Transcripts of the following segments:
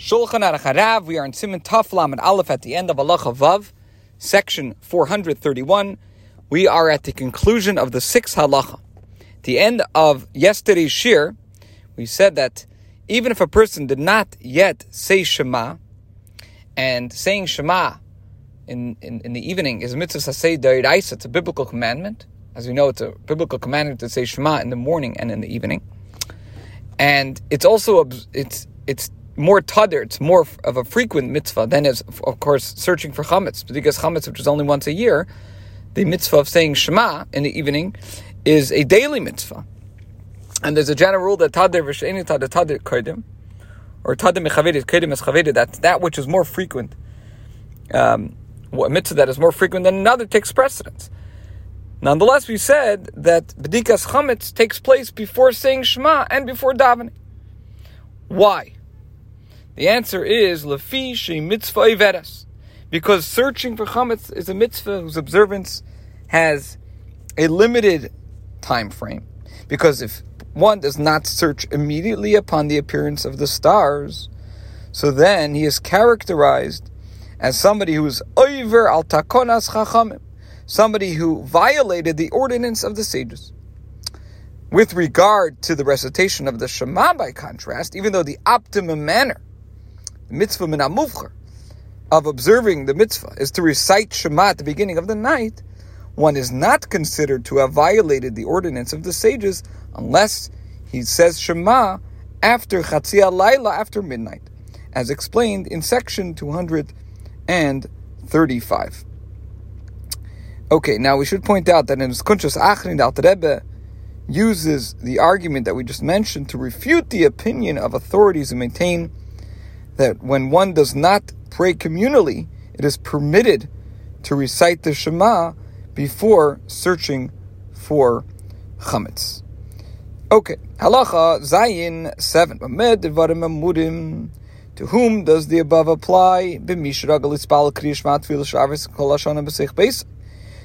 Shulchan Aruch Harav. We are in Siman Taflam and Aleph at the end of Halacha Vav, section 431. We are at the conclusion of the sixth halacha. The end of yesterday's shiur, we said that even if a person did not yet say Shema, and saying Shema in, in, in the evening is mitzvah sasei da'iraisa, it's a biblical commandment. As we know, it's a biblical commandment to say Shema in the morning and in the evening. And it's also, it's, it's more tadir, it's more of a frequent mitzvah than is, of course, searching for chametz. Because chametz, which is only once a year, the mitzvah of saying Shema in the evening is a daily mitzvah. And there's a general rule that tadir v'sheini tadir tadir kodim, or tadir mechavedet kodim es chavedet, that that which is more frequent, um, a mitzvah that is more frequent than another takes precedence. Nonetheless, we said that bedikas chametz takes place before saying Shema and before davening. Why? The answer is lefi she mitzvah iveres, because searching for chametz is a mitzvah whose observance has a limited time frame. Because if one does not search immediately upon the appearance of the stars, so then he is characterized as somebody who is over al takonas chachamim, somebody who violated the ordinance of the sages. With regard to the recitation of the Shema, by contrast, even though the optimum manner mitzvah min of observing the mitzvah is to recite Shema at the beginning of the night, one is not considered to have violated the ordinance of the sages unless he says Shema after Chatzia Laila, after midnight, as explained in section 235. Okay, now we should point out that in Kuntres Acharon, the Alter Rebbe uses the argument that we just mentioned to refute the opinion of authorities who maintain that when one does not pray communally, it is permitted to recite the Shema before searching for chametz. Okay, halacha zayin seven. To whom does the above apply?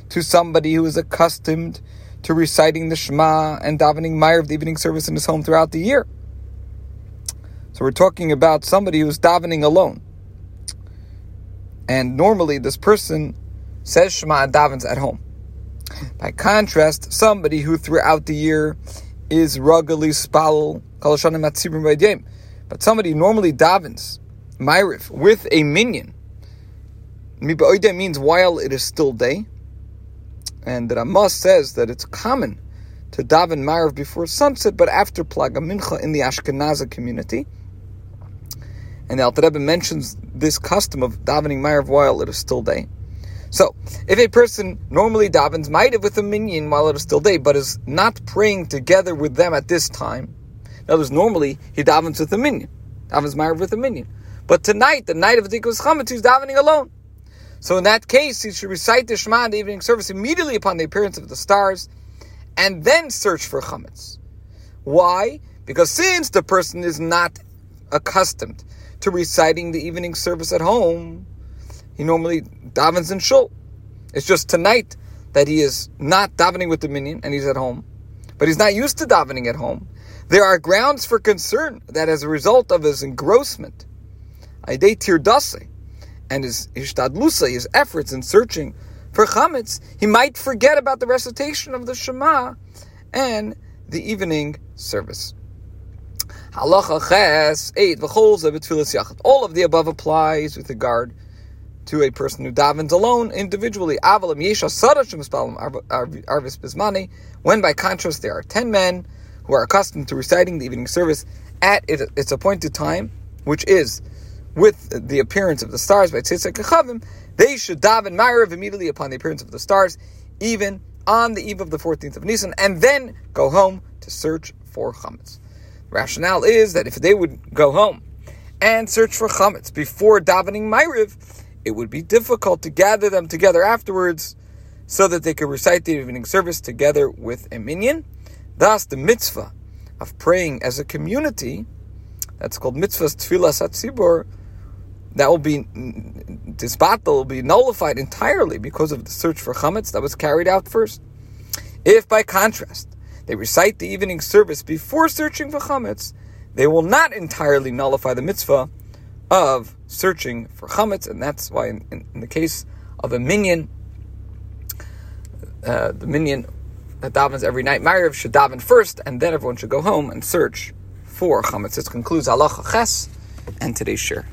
To somebody who is accustomed to reciting the Shema and davening Ma'ariv the evening service in his home throughout the year. So we're talking about somebody who's davening alone. And normally this person says Shema and davens at home. By contrast, somebody who throughout the year is ruggedly spal but somebody normally davens Ma'ariv with a minyan. means while it is still day. And the says that it's common to daven Ma'ariv before sunset, but after Plaga Mincha in the Ashkenazi community. And the Alter Rebbe mentions this custom of davening Ma'ariv while it is still day. So, if a person normally davens Ma'ariv with a minyan while it is still day, but is not praying together with them at this time, in other words, normally he davens with a minyan, davens Ma'ariv with a minyan. But tonight, the night of Tikkun Chametz, he's davening alone. So in that case, he should recite the Shema in the evening service immediately upon the appearance of the stars, and then search for Chametz. Why? Because since the person is not accustomed to reciting the evening service at home. He normally davens in shul. It's just tonight that he is not davening with the minyan and he's at home. But he's not used to davening at home. There are grounds for concern that as a result of his engrossment, Aidei Tirdase, and his Ishtadlusa, his efforts in searching for chametz, he might forget about the recitation of the Shema and the evening service. Halacha ches eight yachad. All of the above applies with regard to a person who davens alone individually. Avalim yesha arvis bismani. When by contrast there are ten men who are accustomed to reciting the evening service at its appointed time, which is with the appearance of the stars by tzitzak kachavim, they should daven ma'ariv immediately upon the appearance of the stars, even on the eve of the 14th of Nisan, and then go home to search for chametz. Rationale is that if they would go home and search for chametz before davening Ma'ariv, it would be difficult to gather them together afterwards so that they could recite the evening service together with a minyan. Thus, the mitzvah of praying as a community, that's called mitzvahs tefillas hatzibur, that will be this battle will be nullified entirely because of the search for chametz that was carried out first. If, by contrast, they recite the evening service before searching for chametz, they will not entirely nullify the mitzvah of searching for chametz, and that's why in, in, in the case of a minyan, uh, the minyan that davens every night, Ma'ariv should daven first, and then everyone should go home and search for chametz. This concludes halacha ches and today's shiur.